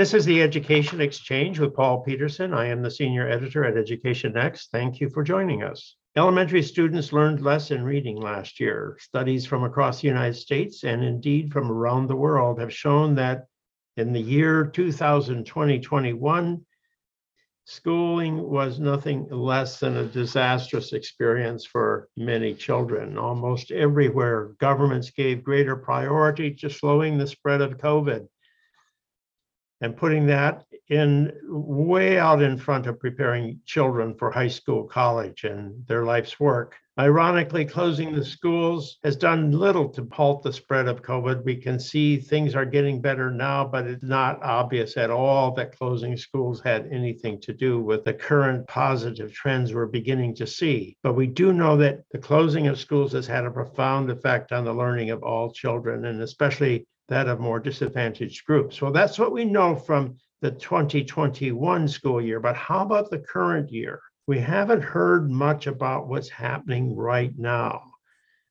This is the Education Exchange with Paul Peterson. I am the senior editor at Education Next. Thank you for joining us. Elementary students learned less in reading last year. Studies from across the United States and indeed from around the world have shown that in the year 2020-21, schooling was nothing less than a disastrous experience for many children. Almost everywhere, governments gave greater priority to slowing the spread of COVID and putting that in way out in front of preparing children for high school, college, and their life's work. Ironically, closing the schools has done little to halt the spread of COVID. We can see things are getting better now, but it's not obvious at all that closing schools had anything to do with the current positive trends we're beginning to see. But we do know that the closing of schools has had a profound effect on the learning of all children, and especially that of more disadvantaged groups. Well, that's what we know from the 2021 school year, but how about the current year? We haven't heard much about what's happening right now.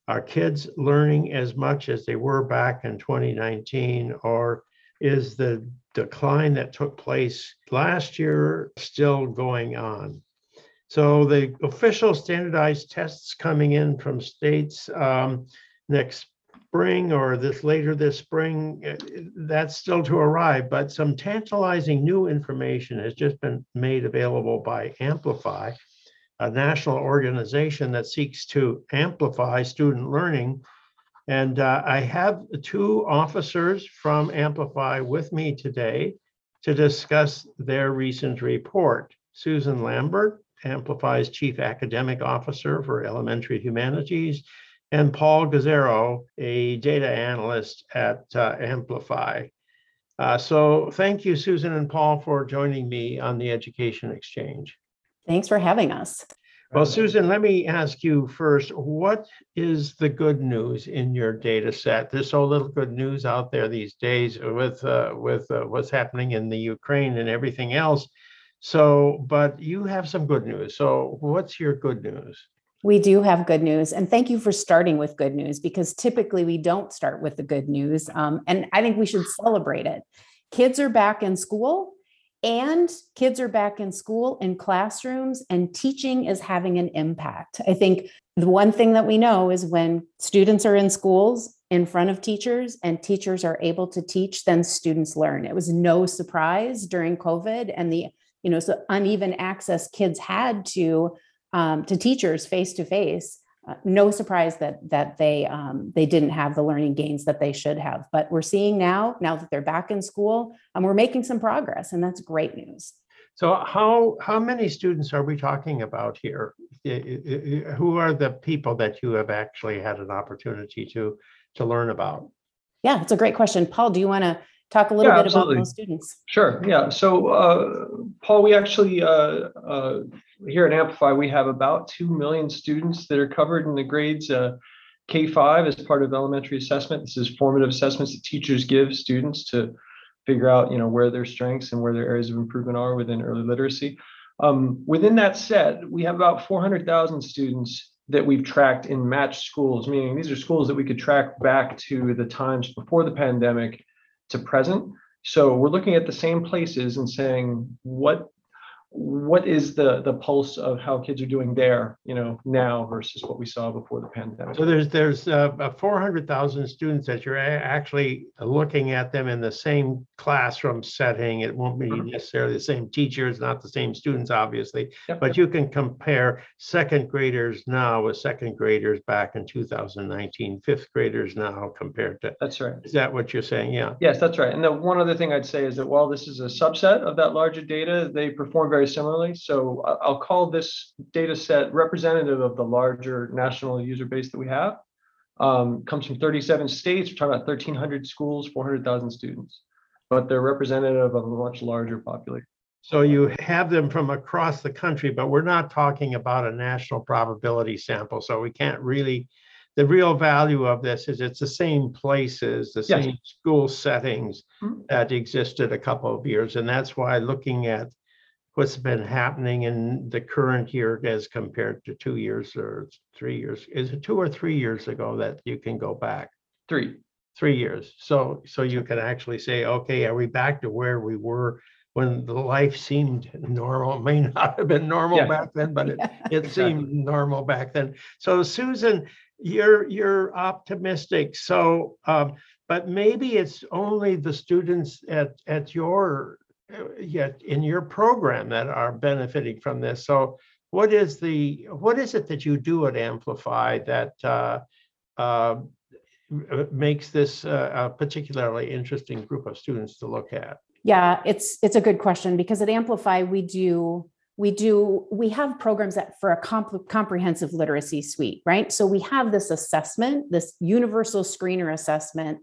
Are kids learning as much as they were back in 2019, or is the decline that took place last year still going on? So the official standardized tests coming in from states um, next spring or this later this spring, eh, that's still to arrive, but some tantalizing new information has just been made available by Amplify, a national organization that seeks to amplify student learning. And uh, I have two officers from Amplify with me today to discuss their recent report. Susan Lambert, Amplify's Chief Academic Officer for Elementary Humanities, and Paul Gazzerro, a data analyst at uh, Amplify. Uh, so thank you, Susan and Paul, for joining me on the Education Exchange. Thanks for having us. Well, Susan, let me ask you first, what is the good news in your data set? There's so little good news out there these days with, uh, with uh, what's happening in the Ukraine and everything else. So, but you have some good news. So what's your good news? We do have good news. And thank you for starting with good news because typically we don't start with the good news. Um, and I think we should celebrate it. Kids are back in school, and kids are back in school in classrooms, and teaching is having an impact. I think the one thing that we know is when students are in schools in front of teachers and teachers are able to teach, then students learn. It was no surprise during COVID and the you know so uneven access kids had to um, to teachers face to face. No surprise that that they um, they didn't have the learning gains that they should have. But we're seeing now, now that they're back in school, and um, we're making some progress, and that's great news. So how how many students are we talking about here? Who are the people that you have actually had an opportunity to to learn about? Yeah, it's a great question. Paul, do you want to talk a little yeah, bit absolutely. about those students? Sure. Yeah. So, uh, Paul, we actually uh, uh, here at Amplify, we have about 2 million students that are covered in the grades uh, K5 as part of elementary assessment. This is formative assessments that teachers give students to figure out, you know, where their strengths and where their areas of improvement are within early literacy. Um, within that set, we have about 400,000 students that we've tracked in matched schools, meaning these are schools that we could track back to the times before the pandemic to present. So we're looking at the same places and saying, what what is the the pulse of how kids are doing there you know now versus what we saw before the pandemic? So there's there's uh, 400,000 students that you're actually looking at them in the same classroom setting. It won't be mm-hmm. necessarily the same teachers not the same students obviously yep. but you can compare second graders now with second graders back in 2019 fifth graders now compared to that's right. is that what you're saying? Yeah. Yes that's right. And the one other thing i'd say is that while this is a subset of that larger data they perform very very similarly. So I'll call this data set representative of the larger national user base that we have. Um, comes from 37 states. We're talking about 1,300 schools, 400,000 students, but they're representative of a much larger population. So you have them from across the country, but we're not talking about a national probability sample. So we can't really, the real value of this is it's the same places, the yes. same school settings mm-hmm. that existed a couple of years. And that's why looking at what's been happening in the current year as compared to two years or three years? Is it two or three years ago that you can go back? Three. Three years. So, so you can actually say, okay, are we back to where we were when the life seemed normal? It May not have been normal Yeah. back then, but it, Yeah. it seemed normal back then. So Susan, you're, you're optimistic. So, um, but maybe it's only the students at, at your, yet in your program that are benefiting from this. So what is the, what is it that you do at Amplify that, uh, uh, makes this uh, a particularly interesting group of students to look at? Yeah, it's it's a good question because at Amplify we do we do we have programs that for a comp- comprehensive literacy suite, right? So we have this assessment, this universal screener assessment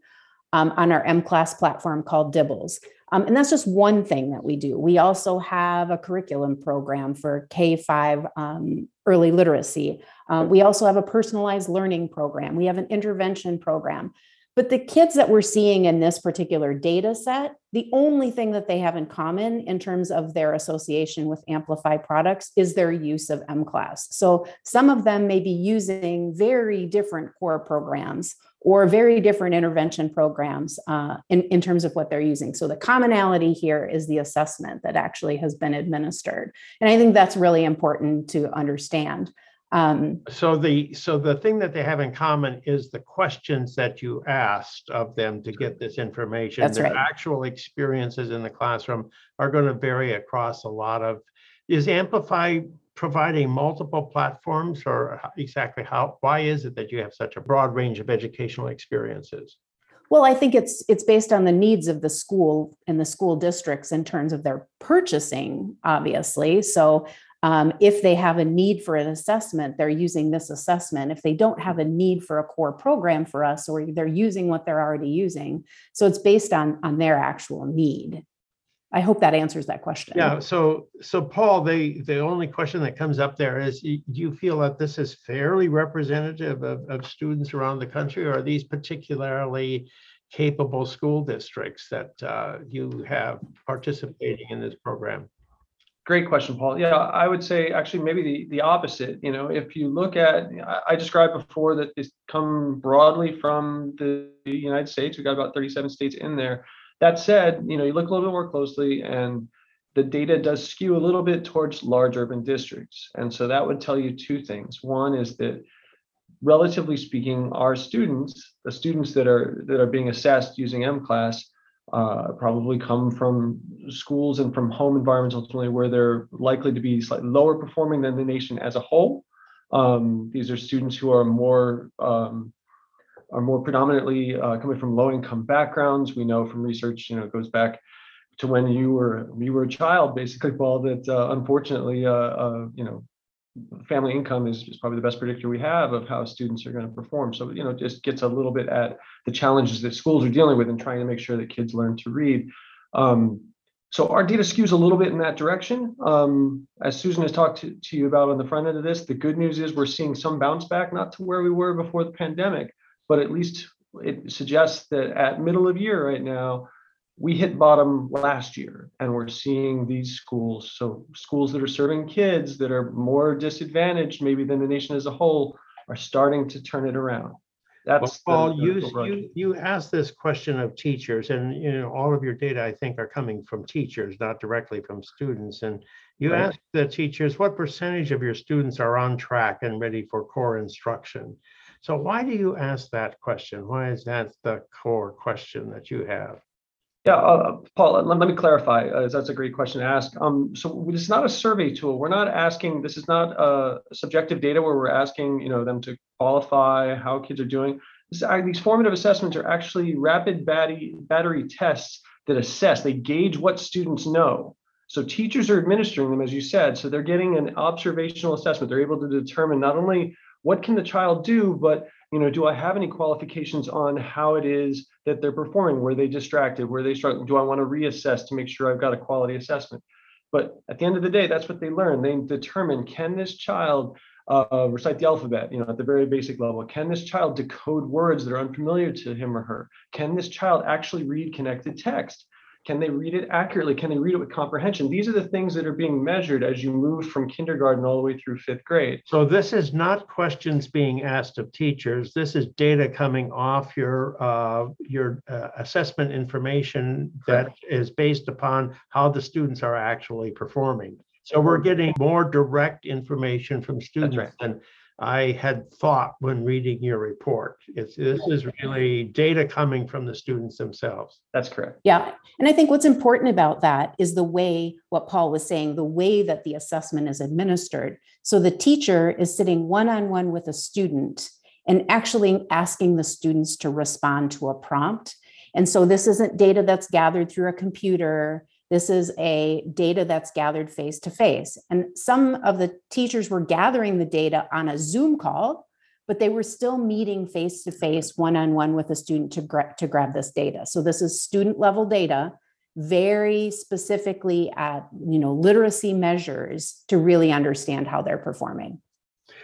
um, on our M class platform called DIBELS. Um, and that's just one thing that we do. We also have a curriculum program for K 5 um, early literacy. Uh, we also have a personalized learning program. We have an intervention program. But the kids that we're seeing in this particular data set, the only thing that they have in common in terms of their association with Amplify products is their use of MClass. So some of them may be using very different core programs or very different intervention programs uh, in, in terms of what they're using. So the commonality here is the assessment that actually has been administered. And I think that's really important to understand. Um, So the, so the thing that they have in common is the questions that you asked of them to get this information. That's Their right. actual experiences in the classroom are going to vary across a lot of, is Amplify providing multiple platforms or exactly how, why is it that you have such a broad range of educational experiences? Well, I think it's it's based on the needs of the school and the school districts in terms of their purchasing, obviously. So um, if they have a need for an assessment, they're using this assessment. If they don't have a need for a core program for us, or they're using what they're already using, so it's based on on their actual need. I hope that answers that question. Yeah, so, so Paul, the, the only question that comes up there is, do you feel that this is fairly representative of, of students around the country? Or are these particularly capable school districts that uh, you have participating in this program? Great question, Paul. Yeah, I would say actually maybe the, the opposite. You know, if you look at, I, described before that it's come broadly from the United States. We've got about 37 states in there. That said, you know, you look a little bit more closely and the data does skew a little bit towards large urban districts. And so that would tell you two things. One is that relatively speaking, our students, the students that are that are being assessed using MClass, uh, probably come from schools and from home environments ultimately where they're likely to be slightly lower performing than the nation as a whole. Um, these are students who are more um, are more predominantly uh, coming from low income backgrounds. We know from research, you know, it goes back to when you were you were a child, basically, Paul. That uh, unfortunately, uh, uh, you know, family income is, is probably the best predictor we have of how students are going to perform. So, you know, just gets a little bit at the challenges that schools are dealing with and trying to make sure that kids learn to read. Um, so our data skews a little bit in that direction. Um, as Susan has talked to, to you about on the front end of this, the good news is we're seeing some bounce back, not to where we were before the pandemic, but at least it suggests that at middle of year right now, we hit bottom last year and we're seeing these schools so schools that are serving kids that are more disadvantaged maybe than the nation as a whole are starting to turn it around that's the- Paul, you, you, you asked this question of teachers and, you know, all of your data, I think, are coming from teachers, not directly from students. And you Right. asked the teachers, what percentage of your students are on track and ready for core instruction? So why do you ask that question? Why is that the core question that you have? Yeah, uh, Paul, let, let me clarify, uh, that's a great question to ask. Um, so it's not a survey tool. We're not asking, this is not uh, subjective data where we're asking, you know, them to qualify how kids are doing. This, these formative assessments are actually rapid battery, battery tests that assess, they gauge what students know. So teachers are administering them, as you said, so they're getting an observational assessment. They're able to determine not only what can the child do, but you know, do I have any qualifications on how it is that they're performing? Were they distracted? Were they struggling? Do I want to reassess to make sure I've got a quality assessment? But at the end of the day, that's what they learn. They determine can this child uh, recite the alphabet, you know, at the very basic level? Can this child decode words that are unfamiliar to him or her? Can this child actually read connected text? Can they read it accurately? Can they read it with comprehension? These are the things that are being measured as you move from kindergarten all the way through fifth grade. So this is not questions being asked of teachers. This is data coming off your, uh, your uh, assessment information that is based upon how the students are actually performing. So we're getting more direct information from students right. than I had thought when reading your report. It's, this is really data coming from the students themselves. That's correct. Yeah. And I think what's important about that is the way, what Paul was saying, the way that the assessment is administered. So the teacher is sitting one on one with a student and actually asking the students to respond to a prompt. And so this isn't data that's gathered through a computer. This is a data that's gathered face to face. And some of the teachers were gathering the data on a Zoom call, but they were still meeting face to face, one on one with a student to, gra- to grab this data. So this is student level data, very specifically at you know literacy measures to really understand how they're performing.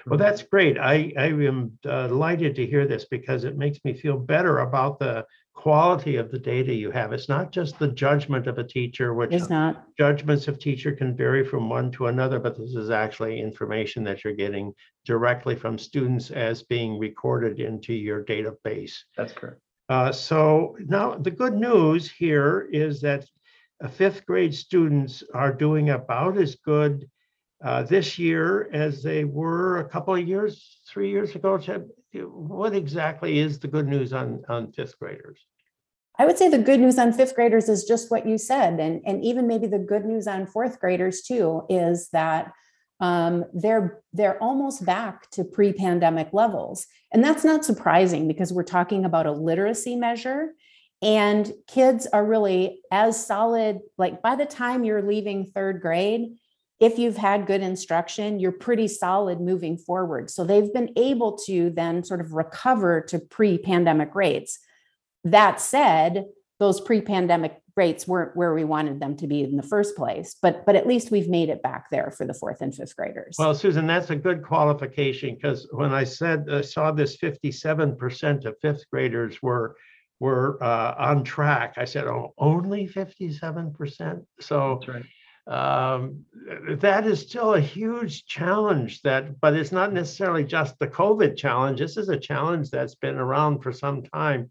Well, that's great. I, I am uh, delighted to hear this because it makes me feel better about the quality of the data you have. It's not just the judgment of a teacher, which It's not. judgments of teacher can vary from one to another, but this is actually information that you're getting directly from students as being recorded into your database. That's correct. Uh, so now the good news here is that fifth grade students are doing about as good uh, this year as they were a couple of years, three years ago. What exactly is the good news on, on fifth graders? I would say the good news on fifth graders is just what you said, and and even maybe the good news on fourth graders too is that um, they're they're almost back to pre-pandemic levels, and that's not surprising because we're talking about a literacy measure, and kids are really as solid. Like by the time you're leaving third grade, if you've had good instruction, you're pretty solid moving forward. So they've been able to then sort of recover to pre-pandemic rates. That said, those pre-pandemic rates weren't where we wanted them to be in the first place, but but at least we've made it back there for the fourth and fifth graders. Well, Susan, that's a good qualification because when I said I saw this 57% of fifth graders were were uh, on track, I said, oh, only 57%. So That's right. um, that is still a huge challenge that, but it's not necessarily just the COVID challenge. This is a challenge that's been around for some time.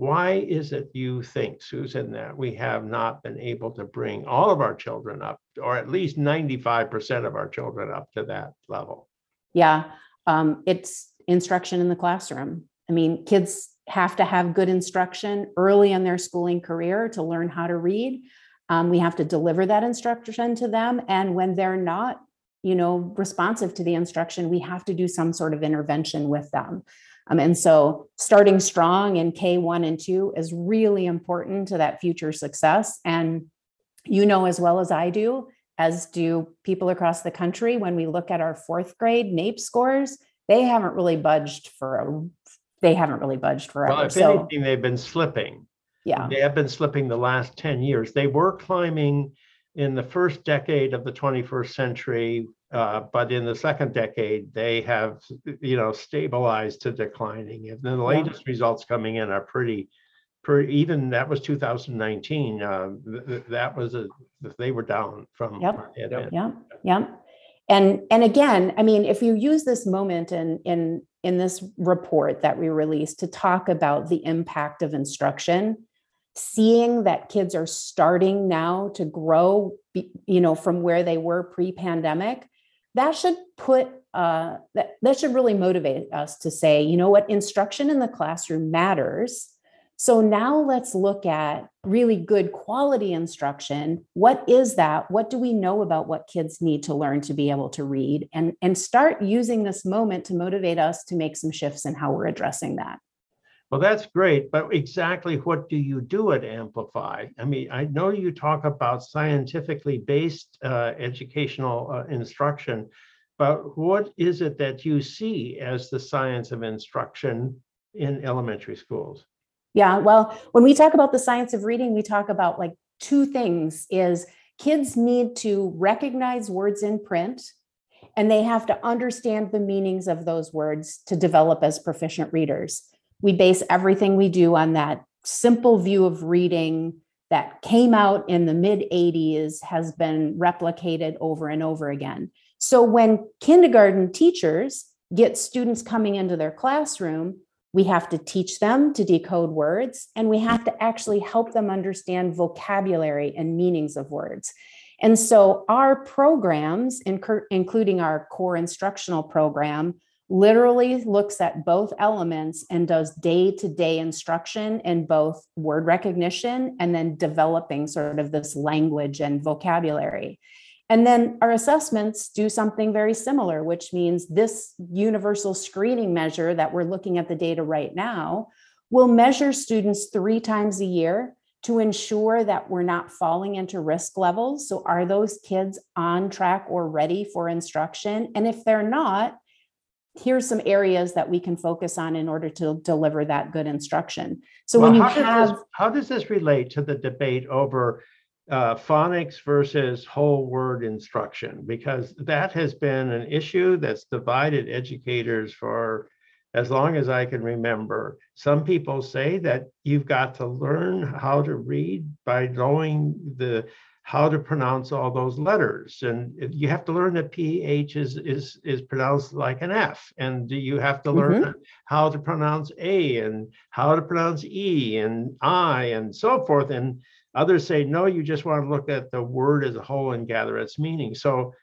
Why is it you think, Susan, that we have not been able to bring all of our children up, or at least 95% of our children up to that level? Yeah, um, it's instruction in the classroom. I mean, kids have to have good instruction early in their schooling career to learn how to read. Um, we have to deliver that instruction to them, and when they're not, you know, responsive to the instruction, we have to do some sort of intervention with them. Um, and so, starting strong in K one and two is really important to that future success. And you know as well as I do, as do people across the country, when we look at our fourth grade NAEP scores, they haven't really budged for a, they haven't really budged Well, if So anything, they've been slipping. yeah, They have been slipping the last 10 years. They were climbing in the first decade of the 21st century, uh, but in the second decade, they have, you know, stabilized to declining. And the latest results coming in are pretty, pretty, even that was 2019. uh, th- th- That was, a they were down from. Yep. where they had Yep. been. yeah, yeah. And and again, I mean, if you use this moment in in in this report that we released to talk about the impact of instruction, seeing that kids are starting now to grow, you know, from where they were pre-pandemic, that should put uh, that that should really motivate us to say, you know what, instruction in the classroom matters. So now let's look at really good quality instruction. What is that? What do we know about what kids need to learn to be able to read? And, and start using this moment to motivate us to make some shifts in how we're addressing that. Well, that's great, but exactly what do you do at Amplify? I mean, I know you talk about scientifically based uh, educational uh, instruction, but what is it that you see as the science of instruction in elementary schools? Yeah, well, when we talk about the science of reading, we talk about like two things is kids need to recognize words in print and they have to understand the meanings of those words to develop as proficient readers. We base everything we do on that simple view of reading that came out in the mid 80s has been replicated over and over again. So when kindergarten teachers get students coming into their classroom, we have to teach them to decode words and we have to actually help them understand vocabulary and meanings of words. And so our programs, including our core instructional program, literally looks at both elements and does day to day instruction in both word recognition and then developing sort of this language and vocabulary. And then our assessments do something very similar, which means this universal screening measure that we're looking at the data right now will measure students three times a year to ensure that we're not falling into risk levels. So, are those kids on track or ready for instruction? And if they're not, here's some areas that we can focus on in order to deliver that good instruction. So well, when you how have does this, how does this relate to the debate over uh, phonics versus whole word instruction? Because that has been an issue that's divided educators for as long as I can remember. Some people say that you've got to learn how to read by knowing the how to pronounce all those letters. And you have to learn that ph is is is pronounced like an f. And you have to learn mm-hmm. how to pronounce a and how to pronounce e and i and so forth? And others say no you just want to look at the word as a whole and gather its meaning. So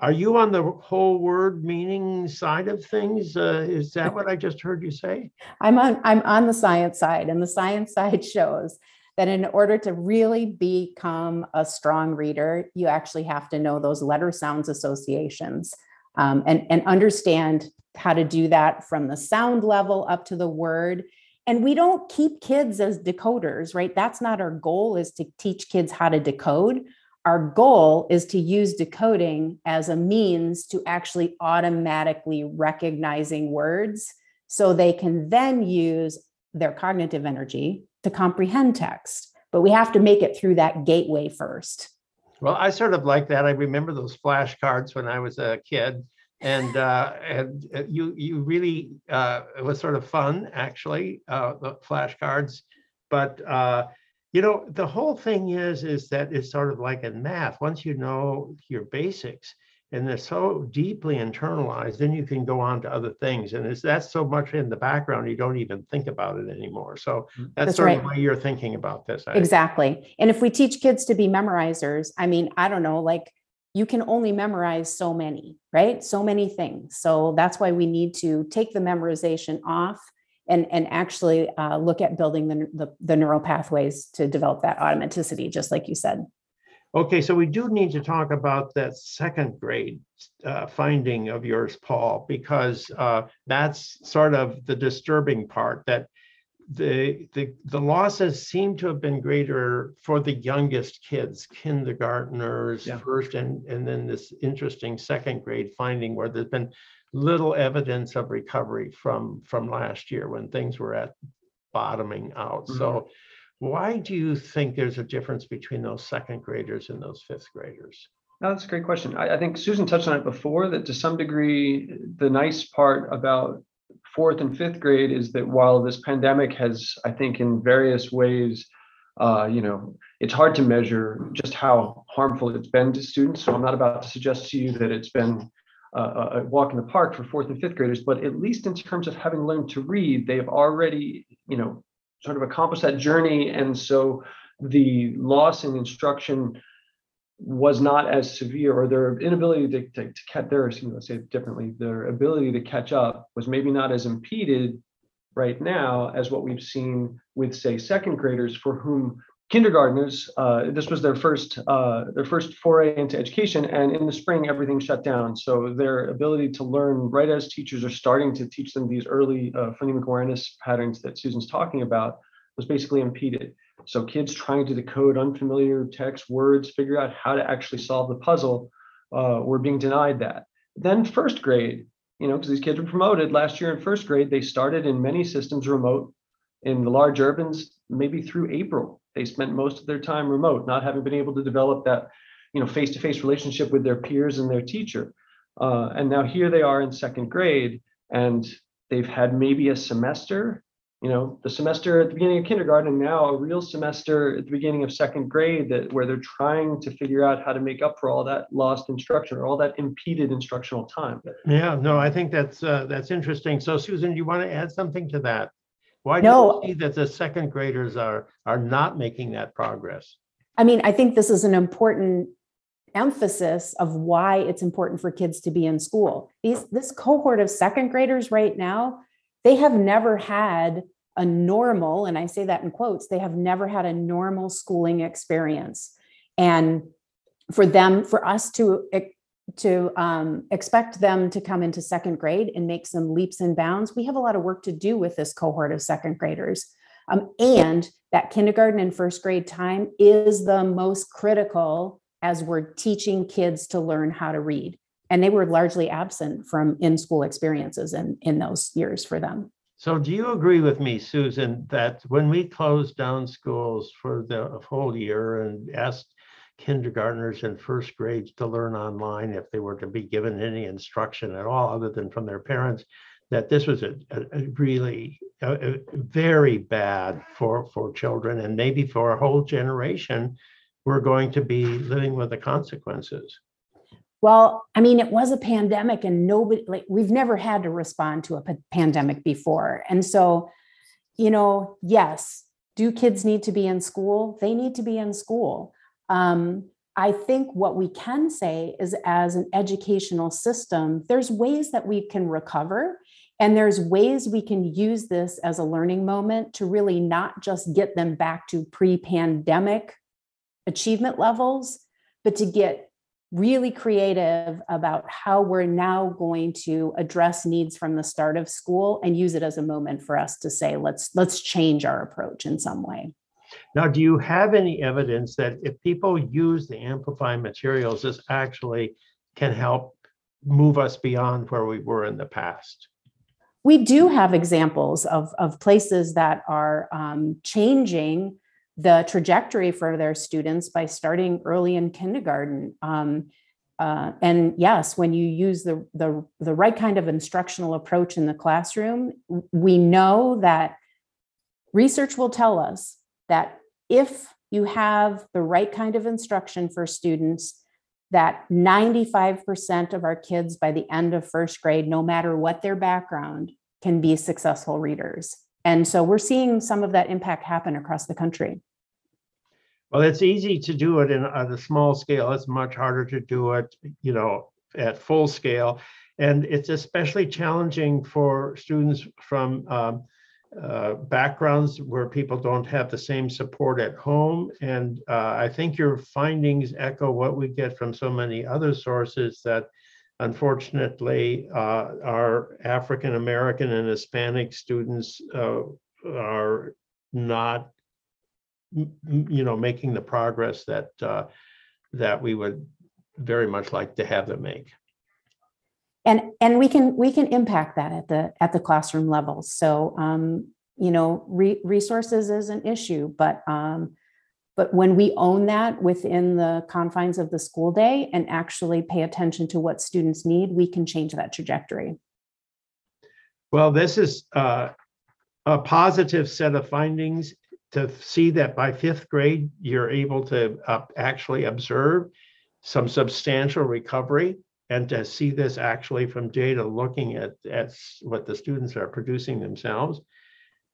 are you on the whole word meaning side of things? Uh, is that what i just heard you say? I'm on i'm on the science side and the science side shows that in order to really become a strong reader, you actually have to know those letter sounds associations um, and, and understand how to do that from the sound level up to the word. And we don't keep kids as decoders, right? That's not our goal is to teach kids how to decode. Our goal is to use decoding as a means to actually automatically recognizing words so they can then use their cognitive energy to comprehend text, but we have to make it through that gateway first. Well, I sort of like that. I remember those flashcards when I was a kid, and uh, and uh, you you really uh, it was sort of fun actually uh, the flashcards, but uh, you know the whole thing is is that it's sort of like in math. Once you know your basics, and they're so deeply internalized, then you can go on to other things. And it's that's so much in the background, you don't even think about it anymore. So mm, that's, that's sort right. of the way you're thinking about this. I exactly. And if we teach kids to be memorizers, I mean, I don't know, like you can only memorize so many, right? So many things. So that's why we need to take the memorization off and, and actually uh, look at building the, the, the neural pathways to develop that automaticity, just like you said. Okay, so we do need to talk about that second grade uh, finding of yours, Paul, because uh, that's sort of the disturbing part that the, the the losses seem to have been greater for the youngest kids, kindergarteners yeah. first, and and then this interesting second grade finding where there's been little evidence of recovery from from last year when things were at bottoming out. Mm-hmm. So why do you think there's a difference between those second graders and those fifth graders? No, that's a great question. I, I, think Susan touched on it before that to some degree, the nice part about fourth and fifth grade is that while this pandemic has, I think, in various ways, uh, you know, it's hard to measure just how harmful it's been to students. So I'm not about to suggest to you that it's been uh, a walk in the park for fourth and fifth graders, but at least in terms of having learned to read, they've already, you know, sort of accomplish that journey. And so the loss in instruction was not as severe, or their inability to, to, to catch their, let's say it differently, their ability to catch up was maybe not as impeded right now as what we've seen with, say, second graders for whom kindergartners, uh, this was their first uh, their first foray into education, and in the spring everything shut down. So their ability to learn right as teachers are starting to teach them these early uh, phonemic awareness patterns that Susan's talking about was basically impeded. So kids trying to decode unfamiliar text words, figure out how to actually solve the puzzle, uh, were being denied that. Then first grade, you know, because these kids were promoted last year in first grade, they started in many systems remote. In the large urbans, maybe through April, they spent most of their time remote, not having been able to develop that, you know, face-to-face relationship with their peers and their teacher. Uh, and now here they are in second grade, and they've had maybe a semester you know, the semester at the beginning of kindergarten now a real semester at the beginning of second grade that where they're trying to figure out how to make up for all that lost instruction or all that impeded instructional time. Yeah, no, I think that's, uh, that's interesting. So Susan, do you want to add something to that? Why do No. you see that the second graders are, are not making that progress? I mean, I think this is an important emphasis of why it's important for kids to be in school. These this cohort of second graders right now, they have never had a normal, and I say that in quotes, they have never had a normal schooling experience. And for them, for us to to um, expect them to come into second grade and make some leaps and bounds, we have a lot of work to do with this cohort of second graders. Um, and that kindergarten and first grade time is the most critical as we're teaching kids to learn how to read. And they were largely absent from in school experiences in, in those years for them. So do you agree with me, Susan, that when we closed down schools for the whole year and asked kindergartners and first grades to learn online if they were to be given any instruction at all other than from their parents, that this was a, a- a really uh, uh, very bad for, for children and maybe for a whole generation, we're going to be living with the consequences. Well, I mean, it was a pandemic and nobody, like, we've never had to respond to a pandemic before. And so, you know, yes, do kids need to be in school? They need to be in school. Um, I think what we can say is as an educational system, there's ways that we can recover. And there's ways we can use this as a learning moment to really not just get them back to pre pandemic achievement levels, but to get really creative about how we're now going to address needs from the start of school and use it as a moment for us to say let's let's change our approach in some way Now, do you have any evidence that if people use the Amplify materials, this actually can help move us beyond where we were in the past? we do have examples of, of places that are um, changing the trajectory for their students by starting early in kindergarten. Um, uh, and yes, when you use the, the, the right kind of instructional approach in the classroom, we know that research will tell us that if you have the right kind of instruction for students, that 95% of our kids by the end of first grade, no matter what their background, can be successful readers. And so we're seeing some of that impact happen across the country. Well, it's easy to do it in at a small scale. It's much harder to do it, you know, at full scale. And it's especially challenging for students from um, uh, backgrounds where people don't have the same support at home. And uh, I think your findings echo what we get from so many other sources that unfortunately uh, our African American and Hispanic students uh, are not you know, making the progress that, uh, that we would very much like to have them make. And and we can we can impact that at the at the classroom level. So um, you know, re- resources is an issue, but um, but when we own that within the confines of the school day and actually pay attention to what students need, we can change that trajectory. Well, this is uh, a positive set of findings to see that by fifth grade, you're able to uh, actually observe some substantial recovery and to see this actually from data looking at, at what the students are producing themselves.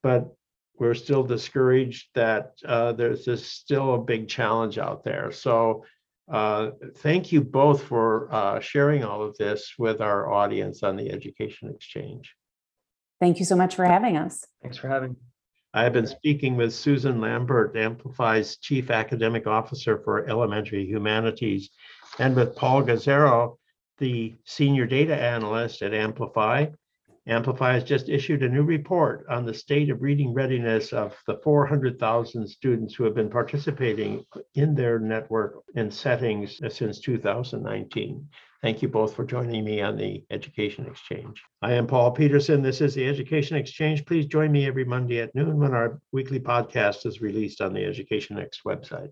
But we're still discouraged that uh, there's this still a big challenge out there. So uh, thank you both for uh, sharing all of this with our audience on the Education Exchange. Thank you so much for having us. Thanks for having. me. I have been speaking with Susan Lambert, Amplify's Chief Academic Officer for Elementary Humanities, and with Paul Gazzerro, the Senior Data Analyst at Amplify. Amplify has just issued a new report on the state of reading readiness of the 400,000 students who have been participating in their network and settings since 2019. Thank you both for joining me on the Education Exchange. I am Paul Peterson. This is the Education Exchange. Please join me every Monday at noon when our weekly podcast is released on the Education Next website.